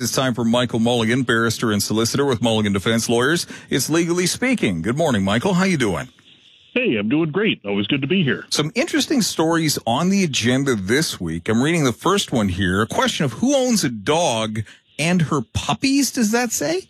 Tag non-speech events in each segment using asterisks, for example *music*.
It's time for Michael Mulligan, barrister and solicitor with Mulligan Defense Lawyers. It's legally speaking. Good morning, Michael. How you doing? Hey, I'm doing great. Always good to be here. Some interesting stories on the agenda this week. I'm reading the first one here. A question of who owns a dog and her puppies, does that say?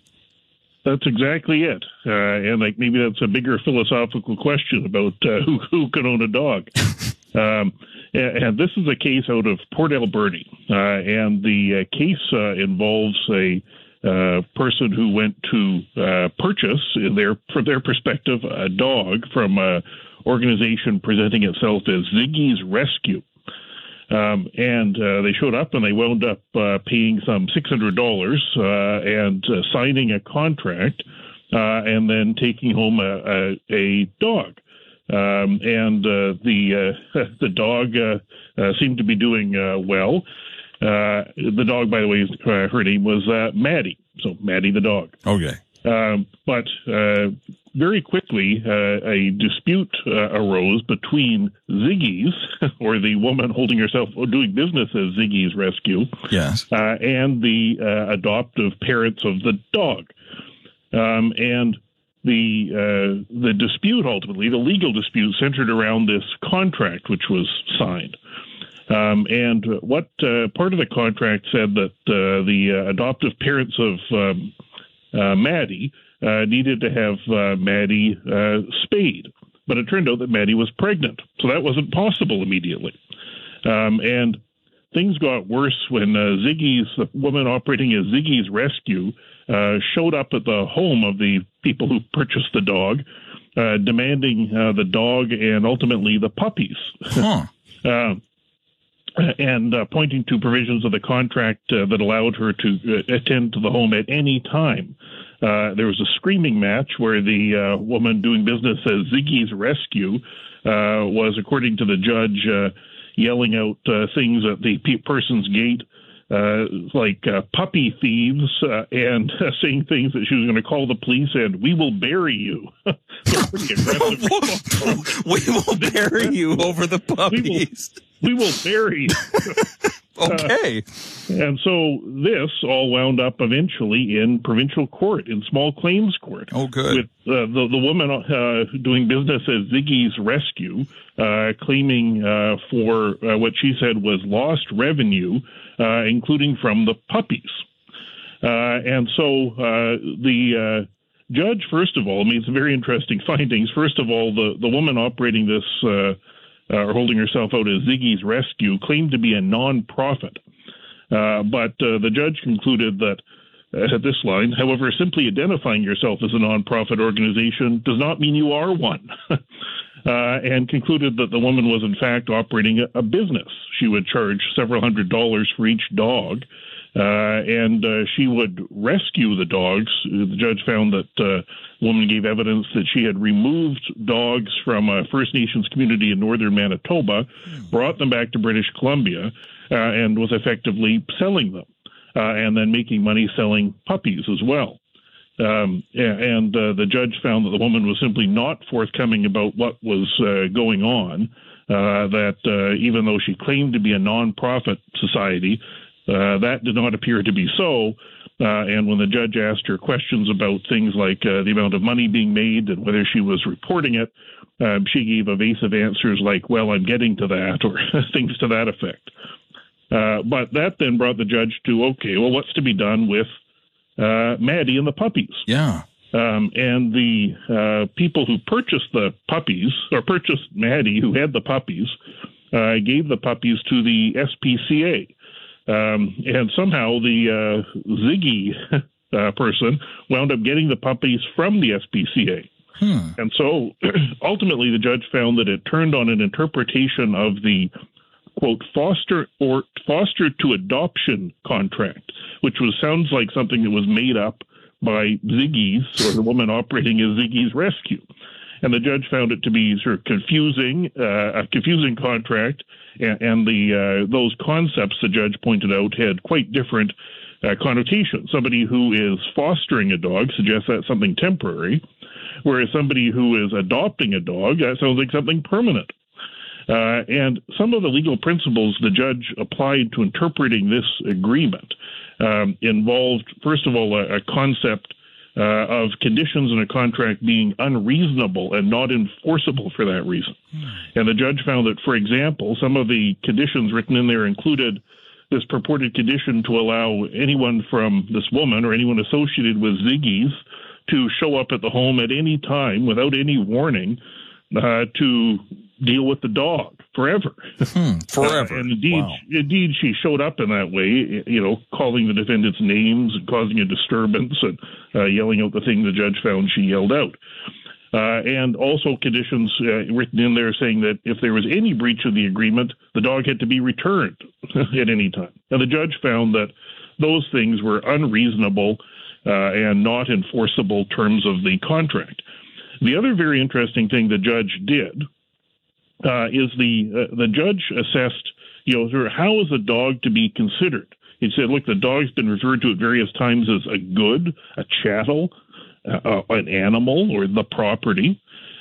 That's exactly it. Uh, and like maybe that's a bigger philosophical question about uh, who who can own a dog. *laughs* um, and this is a case out of Port Alberni, uh, and the uh, case uh, involves a uh, person who went to uh, purchase, their from their perspective, a dog from an organization presenting itself as Ziggy's Rescue. Um, and uh, they showed up and they wound up uh, paying some $600 uh, and uh, signing a contract uh, and then taking home a, a, a dog. Um, and uh, the *laughs* the dog seemed to be doing well. the dog, by the way, her name was Maddie. So Maddie the dog. Okay. Um, but uh, very quickly, uh, a dispute uh, arose between Ziggy's, *laughs* or the woman holding herself or doing business as Ziggy's Rescue, yes, uh, and the uh, adoptive parents of the dog. Um, and the uh, the dispute ultimately, the legal dispute, centered around this contract which was signed. Um, and what part of the contract said that the adoptive parents of um, uh, Maddie uh, needed to have uh, Maddie uh, spayed. But it turned out that Maddie was pregnant, so that wasn't possible immediately. Um, and things got worse when uh, Ziggy's, the woman operating as Ziggy's Rescue, uh, showed up at the home of the people who purchased the dog, uh, demanding uh, the dog and ultimately the puppies. Huh. *laughs* uh, and uh, pointing to provisions of the contract uh, that allowed her to uh, attend to the home at any time. Uh, there was a screaming match where the uh, woman doing business as Ziggy's Rescue uh, was, according to the judge, yelling out things at the pe- person's gate. Like uh, puppy thieves uh, and *laughs* saying things that she was going to call the police and we will bury you. *laughs* *laughs* we will bury you over the puppies we will bury. *laughs* okay. Uh, and so this all wound up eventually in provincial court, in small claims court. Oh, good. With uh, the the woman uh, doing business as Ziggy's Rescue, uh, claiming uh, for uh, what she said was lost revenue, including from the puppies. and so the judge, first of all, made some very interesting findings. First of all, the the woman operating this uh, or holding herself out as Ziggy's Rescue, claimed to be a non-profit. Uh, but uh, the judge concluded that at this line, however, simply identifying yourself as a nonprofit organization does not mean you are one. *laughs* uh, and concluded that the woman was, in fact, operating a, a, business. She would charge several hundred dollars for each dog, uh, and uh, she would rescue the dogs. The judge found that uh, the woman gave evidence that she had removed dogs from a First Nations community in northern Manitoba, brought them back to British Columbia, uh, and was effectively selling them, uh, and then making money selling puppies as well. Um, and uh, the judge found that the woman was simply not forthcoming about what was going on. that even though she claimed to be a nonprofit society, uh, that did not appear to be so. Uh, and when the judge asked her questions about things like uh, the amount of money being made and whether she was reporting it, um, she gave evasive answers like, well, I'm getting to that, *laughs* or things to that effect. Uh, but that then brought the judge to, okay, well, what's to be done with uh, Maddie and the puppies? Yeah. Um, and the uh, people who purchased the puppies, or purchased Maddie, who had the puppies, gave the puppies to the SPCA. Um, and somehow the uh, Ziggy *laughs* uh, person wound up getting the puppies from the SPCA. Hmm. And so *clears throat* ultimately the judge found that it turned on an interpretation of the quote foster or foster to adoption contract, which was sounds like something that was made up by Ziggy's or the woman operating as Ziggy's Rescue. And the judge found it to be sort of confusing, uh, a confusing contract and, and the uh, those concepts the judge pointed out had quite different uh, connotations. Somebody who is fostering a dog suggests that's something temporary, whereas somebody who is adopting a dog that sounds like something permanent. Uh, and some of the legal principles the judge applied to interpreting this agreement um, involved, first of all, a, a concept uh, of conditions in a contract being unreasonable and not enforceable for that reason. Hmm. And the judge found that, for example, some of the conditions written in there included this purported condition to allow anyone from this woman or anyone associated with Ziggy's to show up at the home at any time without any warning uh, to deal with the dog forever. Hmm, forever. Uh, and indeed, wow. indeed, she showed up in that way, you know, calling the defendants names and causing a disturbance and uh, yelling out the thing the judge found she yelled out. Uh, and also conditions uh, written in there saying that if there was any breach of the agreement, the dog had to be returned *laughs* at any time. And the judge found that those things were unreasonable uh, and not enforceable terms of the contract. The other very interesting thing the judge did uh, is the uh, the judge assessed, you know, how is a dog to be considered? He said, look, the dog's been referred to at various times as a good, a chattel, uh, uh an animal, or the property.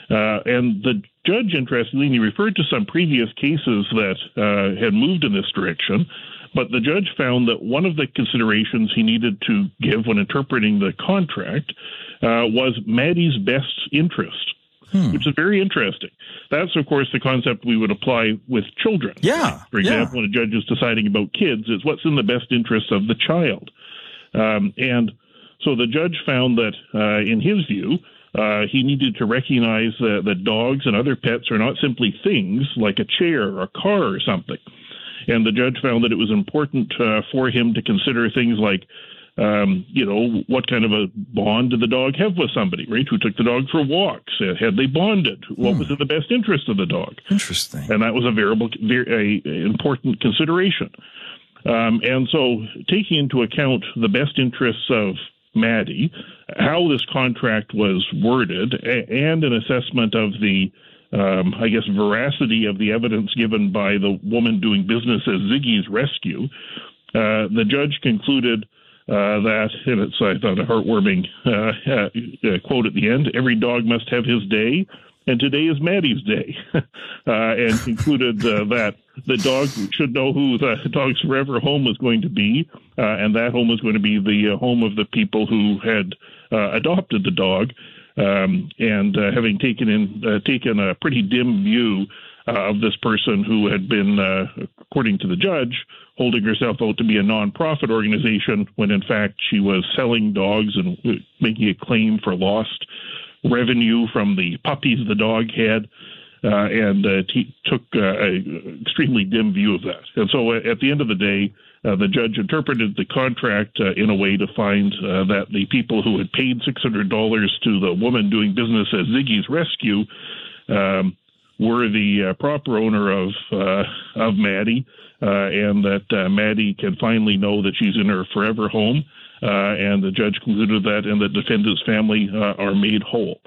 Uh, and the judge, interestingly, he referred to some previous cases that uh, had moved in this direction. But the judge found that one of the considerations he needed to give when interpreting the contract was Maddie's best interest hmm. which is very interesting. That's, of course, the concept we would apply with children. Yeah. For example, yeah. when a judge is deciding about kids, is what's in the best interest of the child. Um, and so the judge found that, uh, in his view, uh, he needed to recognize uh, that dogs and other pets are not simply things like a chair or a car or something. And the judge found that it was important uh, for him to consider things like um, you know, what kind of a bond did the dog have with somebody, right? Who took the dog for walks? Uh, had they bonded? What hmm. was in the best interest of the dog? Interesting. And that was a variable, a important consideration. Um, and so, taking into account the best interests of Maddie, how this contract was worded, and an assessment of the, um, I guess, veracity of the evidence given by the woman doing business as Ziggy's rescue, uh, the judge concluded uh, that, and it's, I thought, a heartwarming uh, uh, quote at the end every dog must have his day, and today is Maddie's day, *laughs* uh, and concluded uh, that the dog should know who the *laughs* dog's forever home was going to be, uh, and that home was going to be the home of the people who had adopted the dog. Um, and having taken in taken a pretty dim view of this person who had been, according to the judge, holding herself out to be a nonprofit organization when in fact she was selling dogs and making a claim for lost revenue from the puppies the dog had. Uh, and uh, took uh, an extremely dim view of that. And so uh, at the end of the day, uh, the judge interpreted the contract uh, in a way to find that the people who had paid $600 to the woman doing business as Ziggy's Rescue um, were the proper owner of of Maddie, uh, and that uh, Maddie can finally know that she's in her forever home. Uh, and the judge concluded that, and the defendant's family are made whole.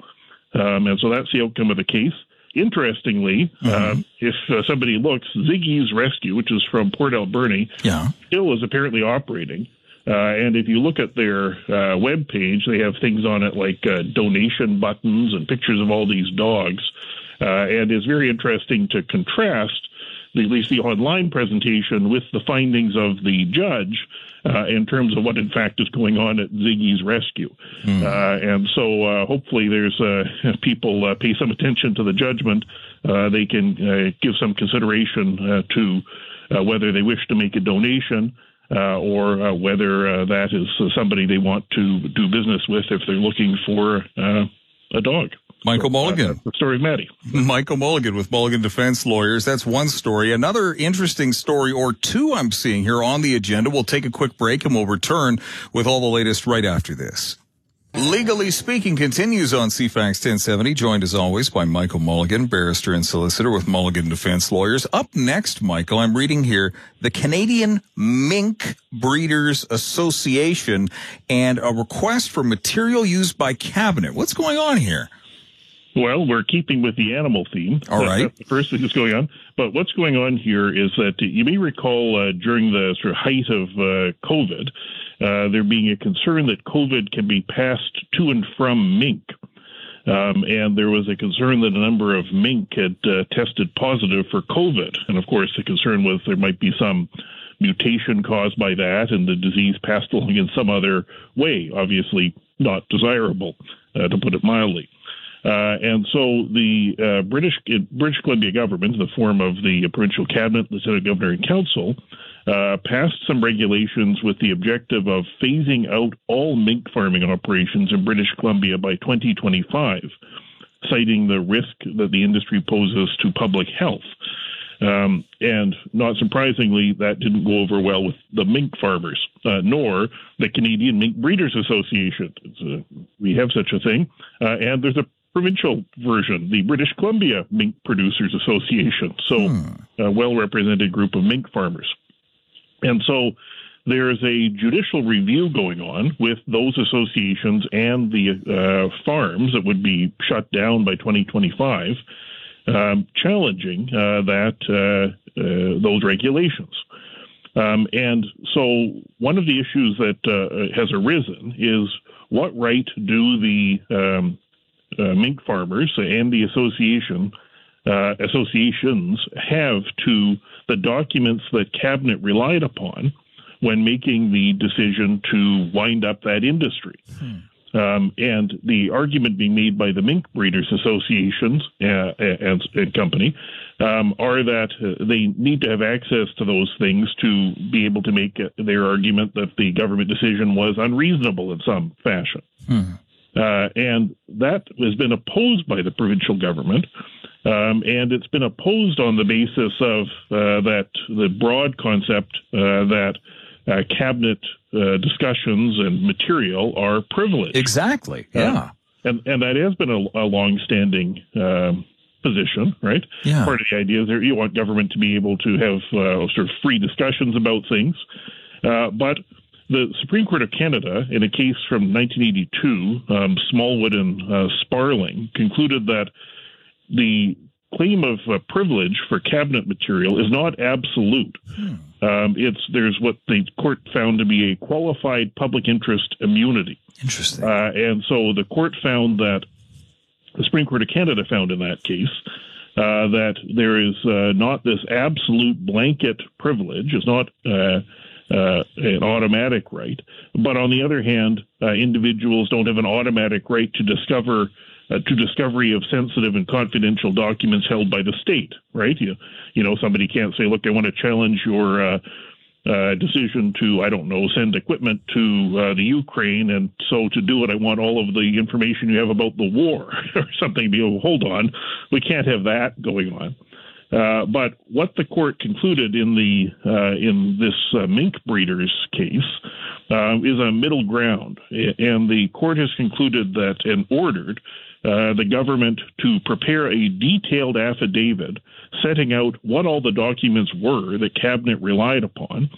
Um, and so that's the outcome of the case. Interestingly, mm-hmm. if somebody looks, Ziggy's Rescue, which is from Port Alberni, yeah. still is apparently operating. Uh, and if you look at their uh, web page, they have things on it like uh, donation buttons and pictures of all these dogs. And it's very interesting to contrast at least the online presentation with the findings of the judge uh, in terms of what in fact is going on at Ziggy's rescue. Mm. Uh, and so uh, hopefully there's uh, *laughs* people uh, pay some attention to the judgment. Uh, they can give some consideration to whether they wish to make a donation. or whether that is somebody they want to do business with if they're looking for a dog. Michael Mulligan. the story of Maddie. *laughs* Michael Mulligan with Mulligan Defense Lawyers. That's one story. Another interesting story or two I'm seeing here on the agenda. We'll take a quick break and we'll return with all the latest right after this. Legally Speaking continues on CFAX 1070, joined as always by Michael Mulligan, barrister and solicitor with Mulligan Defense Lawyers. Up next, Michael, I'm reading here the Canadian Mink Breeders Association and a request for material used by cabinet. What's going on here? Well, we're keeping with the animal theme. All right. That's the first thing that's going on. But what's going on here is that you may recall uh, during the sort of height of uh, COVID, uh, there being a concern that COVID can be passed to and from mink. Um, and there was a concern that a number of mink had uh, tested positive for COVID. And of course, the concern was there might be some mutation caused by that and the disease passed along in some other way, obviously not desirable, uh, to put it mildly. Uh, and so the uh, British British Columbia government, in the form of the provincial cabinet, lieutenant governor, and council, uh, passed some regulations with the objective of phasing out all mink farming operations in British Columbia by 2025, citing the risk that the industry poses to public health. Um, and not surprisingly, that didn't go over well with the mink farmers, uh, nor the Canadian Mink Breeders Association. We have such a thing, uh, and there's a provincial version, the British Columbia Mink Producers Association. So, hmm. a well represented group of mink farmers. And so, there's a judicial review going on with those associations and the uh, farms that would be shut down by 2025, um, challenging uh, that uh, uh, those regulations. Um, and so, one of the issues that uh, has arisen is what right do the um, mink farmers and the association uh, associations have to the documents that cabinet relied upon when making the decision to wind up that industry. Hmm. Um, and the argument being made by the mink breeders associations uh, and, and, company um, are that uh, they need to have access to those things to be able to make uh, their argument that the government decision was unreasonable in some fashion. Hmm. Uh, and that has been opposed by the provincial government. Um, and it's been opposed on the basis of uh, that the broad concept uh, that uh, cabinet uh, discussions and material are privileged. Exactly. Uh, yeah. and and that has been a, a long-standing um, position, right? Yeah. Part of the idea is that you want government to be able to have sort of free discussions about things, but the Supreme Court of Canada, in a case from 1982, um, Smallwood and uh, Sparling, concluded that the claim of uh, privilege for cabinet material is not absolute. Hmm. Um, it's there's what the court found to be a qualified public interest immunity. Interesting. Uh, and so the court found that the Supreme Court of Canada found in that case uh, that there is uh, not this absolute blanket privilege. It's not uh, an automatic right. But on the other hand, uh, individuals don't have an automatic right to discover uh, to discovery of sensitive and confidential documents held by the state. Right? You, you know, somebody can't say, "Look, I want to challenge your." Uh, uh, decision to, I don't know, send equipment to uh, the Ukraine. And so to do it, I want all of the information you have about the war *laughs* or something. Be, oh, hold on, we can't have that going on. Uh, but what the court concluded in the uh, in this uh, mink breeders case uh, is a middle ground, and the court has concluded that and ordered uh, the government to prepare a detailed affidavit setting out what all the documents were that cabinet relied upon,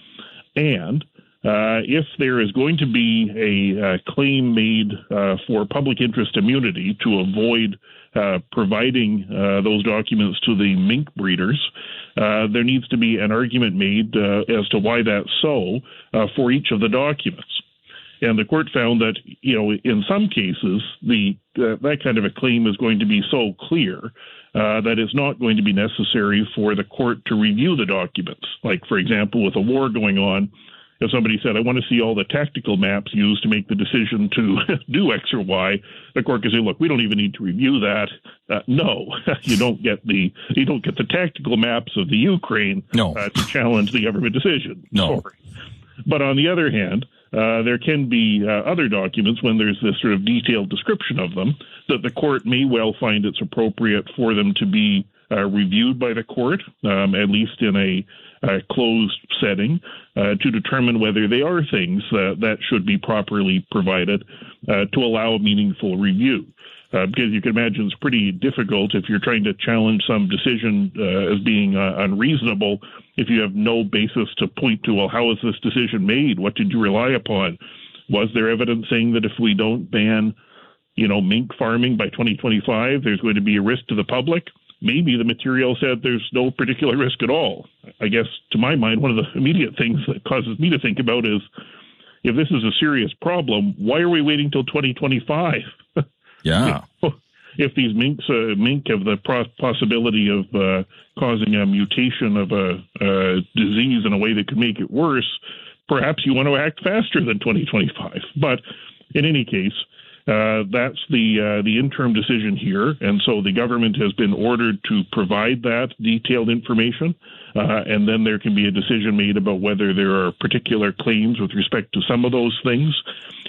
and uh, if there is going to be a, a claim made uh, for public interest immunity to avoid uh, providing uh, those documents to the mink breeders, uh, there needs to be an argument made uh, as to why that's so for each of the documents. And the court found that, you know, in some cases, the that kind of a claim is going to be so clear uh, that it's not going to be necessary for the court to review the documents. Like, for example, with a war going on, if somebody said, I want to see all the tactical maps used to make the decision to *laughs* do X or Y, the court can say, look, we don't even need to review that. Uh, no, *laughs* you don't get the you don't get the tactical maps of the Ukraine no. uh, to challenge the government decision. No. Sorry. But on the other hand, uh, there can be uh, other documents when there's this sort of detailed description of them that the court may well find it's appropriate for them to be uh, reviewed by the court, um, at least in a uh, closed setting uh, to determine whether they are things that should be properly provided uh, to allow a meaningful review. Uh, because you can imagine it's pretty difficult if you're trying to challenge some decision uh, as being unreasonable if you have no basis to point to, well, how was this decision made? What did you rely upon? Was there evidence saying that if we don't ban, you know, mink farming by 2025, there's going to be a risk to the public? Maybe the material said there's no particular risk at all. I guess to my mind, one of the immediate things that causes me to think about is if this is a serious problem, why are we waiting till 2025? *laughs* Yeah. if these minks uh, mink have the possibility of uh, causing a mutation of a, a, disease in a way that could make it worse, perhaps you want to act faster than 2025. But in any case, uh, that's the uh, the interim decision here, and so the government has been ordered to provide that detailed information, uh, and then there can be a decision made about whether there are particular claims with respect to some of those things,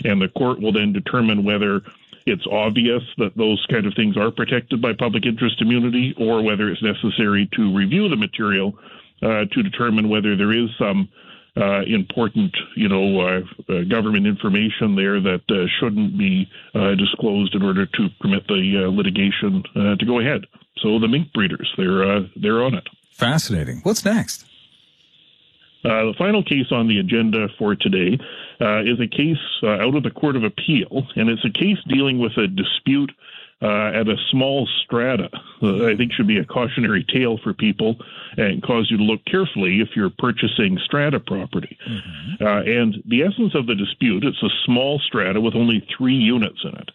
and the court will then determine whether it's obvious that those kind of things are protected by public interest immunity, or whether it's necessary to review the material uh, to determine whether there is some uh, important, you know, uh, uh, government information there that uh, shouldn't be uh, disclosed in order to permit the uh, litigation to go ahead. So the mink breeders, they're they're on it. Fascinating. What's next? the final case on the agenda for today is a case out of the Court of Appeal, and it's a case dealing with a dispute uh, at a small strata, uh, I think should be a cautionary tale for people and cause you to look carefully if you're purchasing strata property. Mm-hmm. Uh, and the essence of the dispute, it's a small strata with only three units in it.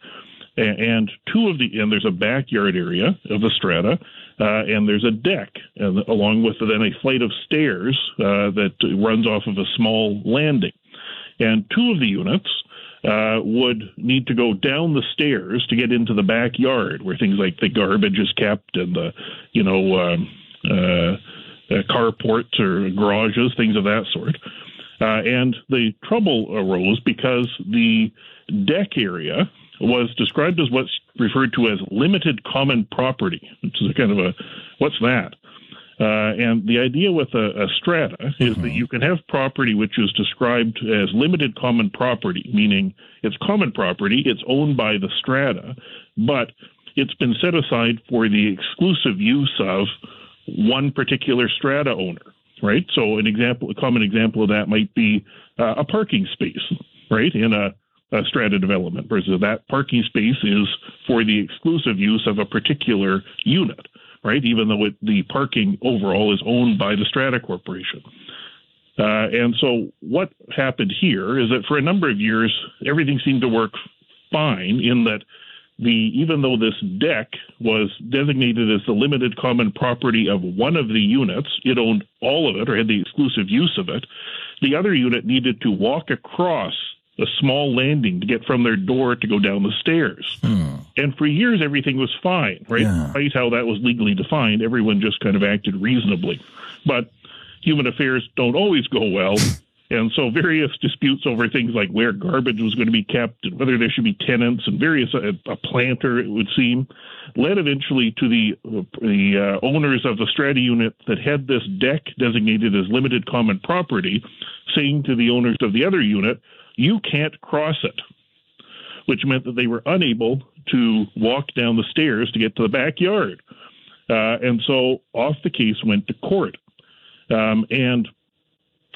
And two of the, and there's a backyard area of the strata, uh, and there's a deck, and along with then a flight of stairs uh, that runs off of a small landing. And two of the units uh, would need to go down the stairs to get into the backyard where things like the garbage is kept and the, you know, um, uh, uh, carports or garages, things of that sort. Uh, and the trouble arose because the deck area was described as what's referred to as limited common property, which is a kind of a what's that? Uh, and the idea with a, a strata is mm-hmm. that you can have property which is described as limited common property, meaning it's common property, it's owned by the strata, but it's been set aside for the exclusive use of one particular strata owner, right? So an example, a common example of that might be uh, a parking space, right, in a, a strata development, versus that parking space is for the exclusive use of a particular unit right? Even though it, the parking overall is owned by the Strata Corporation. Uh, and so what happened here is that for a number of years, everything seemed to work fine in that the even though this deck was designated as the limited common property of one of the units, it owned all of it or had the exclusive use of it. The other unit needed to walk across a small landing to get from their door to go down the stairs. Hmm. And for years, everything was fine, right? Yeah. Despite how that was legally defined, everyone just kind of acted reasonably. But human affairs don't always go well. *laughs* And so various disputes over things like where garbage was going to be kept and whether there should be tenants and various uh, a planter it would seem led eventually to the the uh, owners of the strata unit that had this deck designated as limited common property saying to the owners of the other unit you can't cross it, which meant that they were unable to walk down the stairs to get to the backyard. Uh, and so off the case went to court. Um, and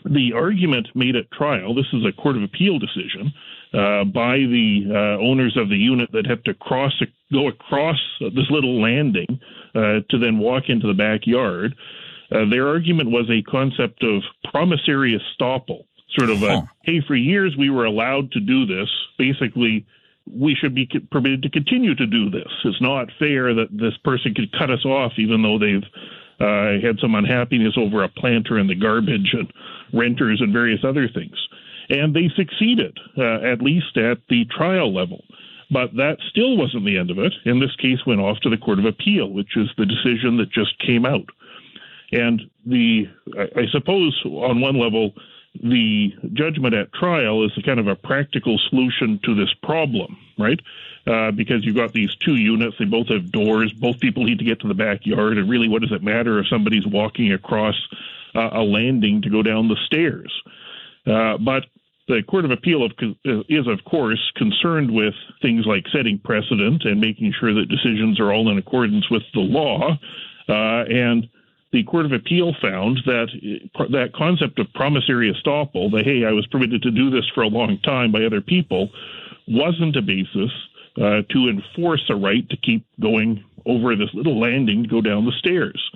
the argument made at trial this is a Court of Appeal decision uh, by the uh, owners of the unit that had to cross go across this little landing uh, to then walk into the backyard. Uh, their argument was a concept of promissory estoppel sort of a, huh. hey, for years we were allowed to do this. Basically, we should be permitted to continue to do this. It's not fair that this person could cut us off, even though they've uh, had some unhappiness over a planter and the garbage and renters and various other things. And they succeeded, uh, at least at the trial level. But that still wasn't the end of it. And this case went off to the Court of Appeal, which is the decision that just came out. And the, I, I suppose, on one level, the judgment at trial is kind of a practical solution to this problem, right? Uh, because you've got these two units, they both have doors, both people need to get to the backyard, and really, what does it matter if somebody's walking across uh, a landing to go down the stairs? Uh, but the Court of Appeal of, is, of course, concerned with things like setting precedent and making sure that decisions are all in accordance with the law. Uh, and the Court of Appeal found that that concept of promissory estoppel, that hey, I was permitted to do this for a long time by other people, wasn't a basis uh, to enforce a right to keep going over this little landing to go down the stairs.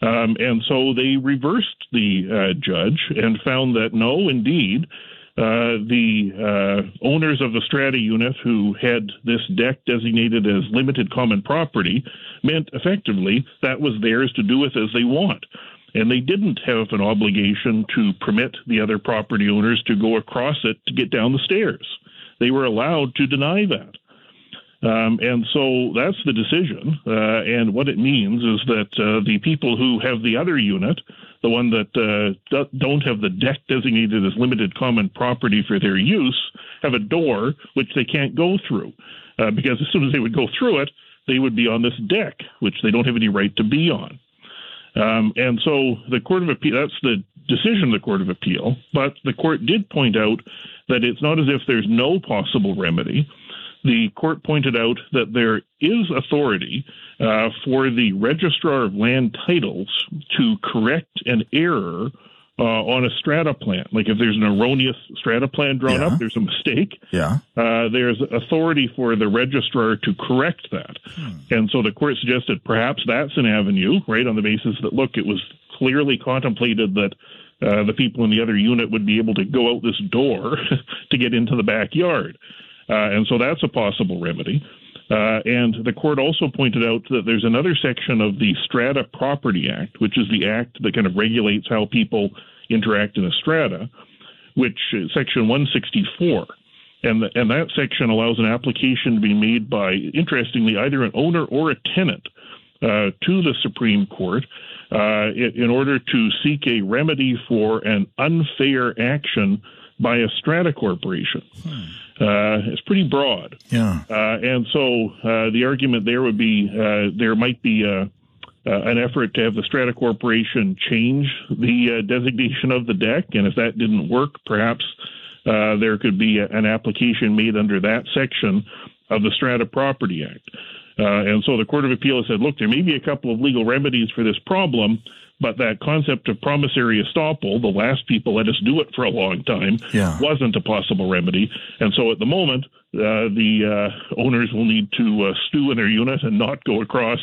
Um, and so they reversed the uh, judge and found that no, indeed, uh, the uh, owners of the strata unit who had this deck designated as limited common property meant effectively that was theirs to do with as they want. And they didn't have an obligation to permit the other property owners to go across it to get down the stairs. They were allowed to deny that. Um, and so that's the decision. Uh, and what it means is that uh, the people who have the other unit, the one that uh, don't have the deck designated as limited common property for their use, have a door which they can't go through. Uh, because as soon as they would go through it, they would be on this deck, which they don't have any right to be on. Um, and so the Court of Appeal, that's the decision of the Court of Appeal, but the court did point out that it's not as if there's no possible remedy the court pointed out that there is authority uh, for the registrar of land titles to correct an error uh, on a strata plan. Like if there's an erroneous strata plan drawn yeah. up, there's a mistake. Yeah. Uh, there's authority for the registrar to correct that. Hmm. And so the court suggested perhaps that's an avenue, right, on the basis that, look, it was clearly contemplated that uh, the people in the other unit would be able to go out this door *laughs* to get into the backyard. Uh, and so that's a possible remedy. Uh, and the court also pointed out that there's another section of the Strata Property Act, which is the act that kind of regulates how people interact in a strata, which is section 164. And, the, and that section allows an application to be made by, interestingly, either an owner or a tenant uh, to the Supreme Court uh, in order to seek a remedy for an unfair action by a strata corporation. Hmm. Uh, it's pretty broad. Yeah. Uh, and so uh, the argument there would be uh, there might be uh, uh, an effort to have the Strata Corporation change the designation of the deck, and if that didn't work, perhaps there could be a, an application made under that section of the Strata Property Act. And so the Court of Appeal said, look, there may be a couple of legal remedies for this problem, but that concept of promissory estoppel, the last people let us do it for a long time, yeah. wasn't a possible remedy. And so at the moment, uh, the uh, owners will need to uh, stew in their unit and not go across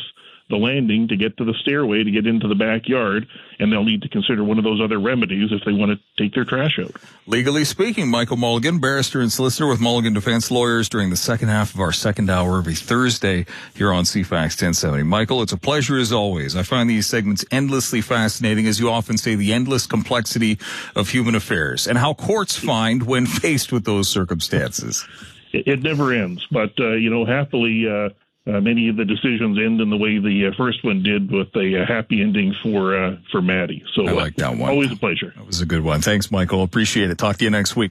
the landing to get to the stairway to get into the backyard, and they'll need to consider one of those other remedies if they want to take their trash out. Legally speaking, Michael Mulligan, barrister and solicitor with Mulligan Defense Lawyers during the second half of our second hour every Thursday here on CFAX 1070. Michael, it's a pleasure as always. I find these segments endlessly fascinating, as you often say, the endless complexity of human affairs and how courts find when *laughs* faced with those circumstances. It, it never ends, but, uh, you know, happily, uh, uh, many of the decisions end in the way the uh, first one did, with a, uh, happy ending for uh, for Maddie. So I like that one. Always a pleasure. That was a good one. Thanks, Michael. Appreciate it. Talk to you next week.